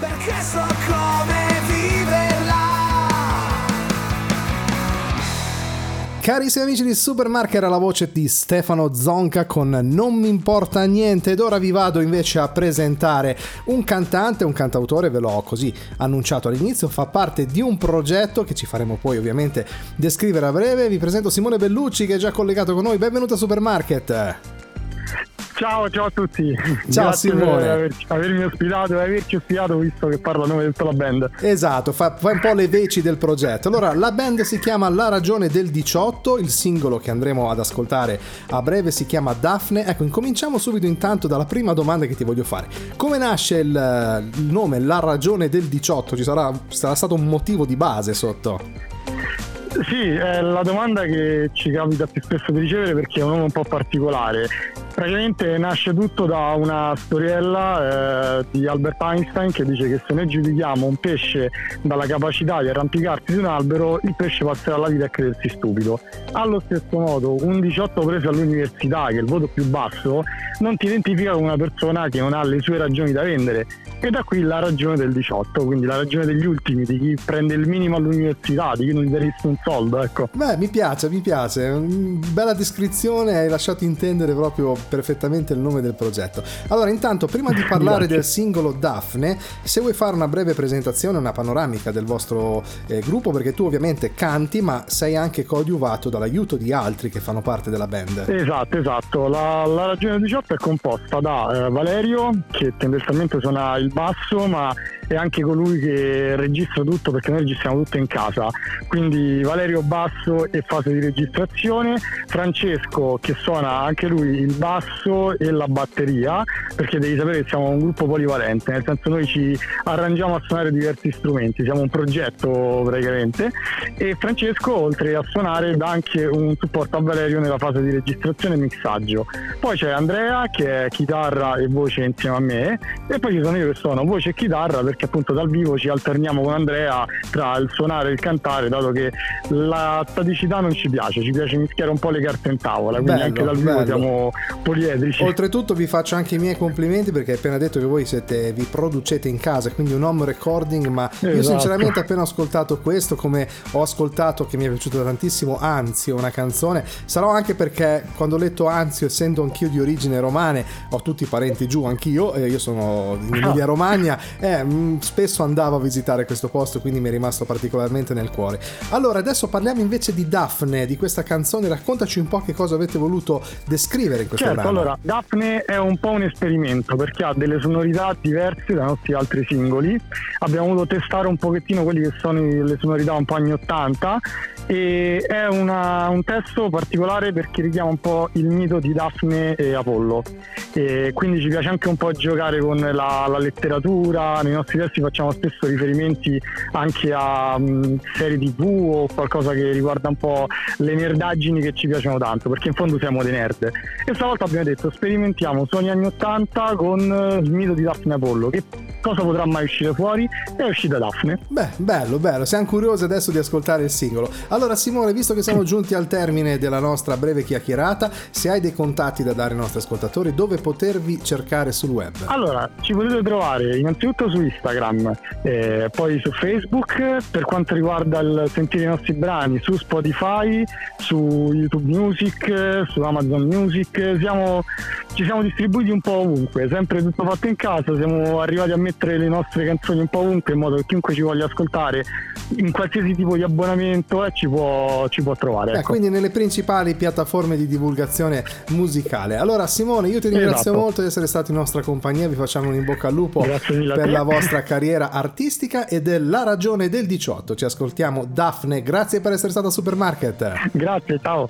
Perché so come viverla. Carissimi amici di Supermarket era la voce di Stefano Zonca con Non mi importa niente ed ora vi vado invece a presentare un cantante, un cantautore, ve l'ho così annunciato all'inizio, fa parte di un progetto che ci faremo poi ovviamente descrivere a breve. Vi presento Simone Bellucci che è già collegato con noi, benvenuto a Supermarket. Ciao, ciao a tutti. Ciao Grazie Simone. per averci- avermi ospitato e averci ospitato visto che parla a nome di tutta la band. Esatto, fa, fa un po' le veci del progetto. Allora, la band si chiama La Ragione del 18, il singolo che andremo ad ascoltare a breve si chiama Daphne. Ecco, incominciamo subito intanto dalla prima domanda che ti voglio fare. Come nasce il, il nome La Ragione del 18? Ci sarà, sarà stato un motivo di base sotto? Sì, è la domanda che ci capita più spesso di ricevere perché è un nome un po' particolare. Praticamente nasce tutto da una storiella eh, di Albert Einstein che dice che se noi giudichiamo un pesce dalla capacità di arrampicarsi su un albero, il pesce passerà la vita a credersi stupido. Allo stesso modo, un 18 preso all'università, che è il voto più basso, non ti identifica come una persona che non ha le sue ragioni da vendere. E da qui la ragione del 18, quindi la ragione degli ultimi, di chi prende il minimo all'università, di chi non gli daresti un soldo, ecco. Beh, mi piace, mi piace. Mm, Bella descrizione, hai lasciato intendere proprio perfettamente il nome del progetto. Allora, intanto, prima di parlare del singolo Daphne, se vuoi fare una breve presentazione, una panoramica del vostro eh, gruppo, perché tu ovviamente canti, ma sei anche coadiuvato dall'aiuto di altri che fanno parte della band. Esatto, esatto. La, la ragione del 18 è composta da eh, Valerio, che tendenzialmente suona il basso, ma è anche colui che registra tutto perché noi registriamo tutto in casa. Quindi Valerio basso e fase di registrazione, Francesco che suona anche lui il basso e la batteria, perché devi sapere che siamo un gruppo polivalente, nel senso noi ci arrangiamo a suonare diversi strumenti, siamo un progetto praticamente e Francesco oltre a suonare dà anche un supporto a Valerio nella fase di registrazione e mixaggio. Poi c'è Andrea che è chitarra e voce insieme a me e poi ci sono io che suono voce e chitarra perché appunto dal vivo ci alterniamo con Andrea tra il suonare e il cantare dato che la staticità non ci piace, ci piace mischiare un po' le carte in tavola, quindi Bello, anche dal vivo bello. siamo poliedrici. Oltretutto vi faccio anche i miei complimenti perché hai appena detto che voi siete, vi producete in casa, quindi un home recording, ma io Esatto. sinceramente appena ho ascoltato questo, come ho ascoltato che mi è piaciuto tantissimo Anzio, una canzone, sarò anche perché quando ho letto Anzio, essendo anch'io di origine romane, ho tutti i parenti giù, anch'io, e io sono in Emilia Romagna, eh, spesso andavo a visitare questo posto, quindi mi è rimasto particolarmente nel cuore. Allora, adesso parliamo invece di Daphne, di questa canzone, raccontaci un po' che cosa avete voluto descrivere in questo Certo, brano. allora Daphne è un po' un esperimento perché ha delle sonorità diverse dai nostri altri singoli. Abbiamo voluto testare un pochettino quelli che sono le sonorità un po' anni 80 e è una- un testo particolare perché richiama un po' il mito di Daphne e Apollo. E quindi ci piace anche un po' giocare con la, la letteratura, nei nostri testi facciamo spesso riferimenti anche a mh, serie tv o qualcosa che riguarda un po' le nerdaggini che ci piacciono tanto, perché in fondo siamo dei nerd. E stavolta abbiamo detto sperimentiamo suoni anni 80 con eh, il mito di Daphne Apollo, che cosa potrà mai uscire fuori? È uscita Daphne. Beh, bello, bello, siamo curiosi adesso di ascoltare il singolo. Allora Simone, visto che siamo giunti al termine della nostra breve chiacchierata, se hai dei contatti da dare ai nostri ascoltatori, dove potervi cercare sul web? Allora, ci potete trovare innanzitutto su Instagram, eh, poi su Facebook, per quanto riguarda il sentire i nostri brani, su Spotify, su YouTube Music, su Amazon Music, siamo, ci siamo distribuiti un po' ovunque, sempre tutto fatto in casa, siamo arrivati a mettere le nostre canzoni un po' ovunque in modo che chiunque ci voglia ascoltare in qualsiasi tipo di abbonamento eh, ci, può, ci può trovare. Eh, ecco. quindi nelle principali piattaforme di divulgazione musicale. Allora Simone, io ti ringrazio Esatto. molto di essere stato in nostra compagnia, vi facciamo un in bocca al lupo per la vostra carriera artistica ed è la ragione del 18. Ci ascoltiamo Daphne, grazie per essere stata a Supermarket. Grazie, ciao.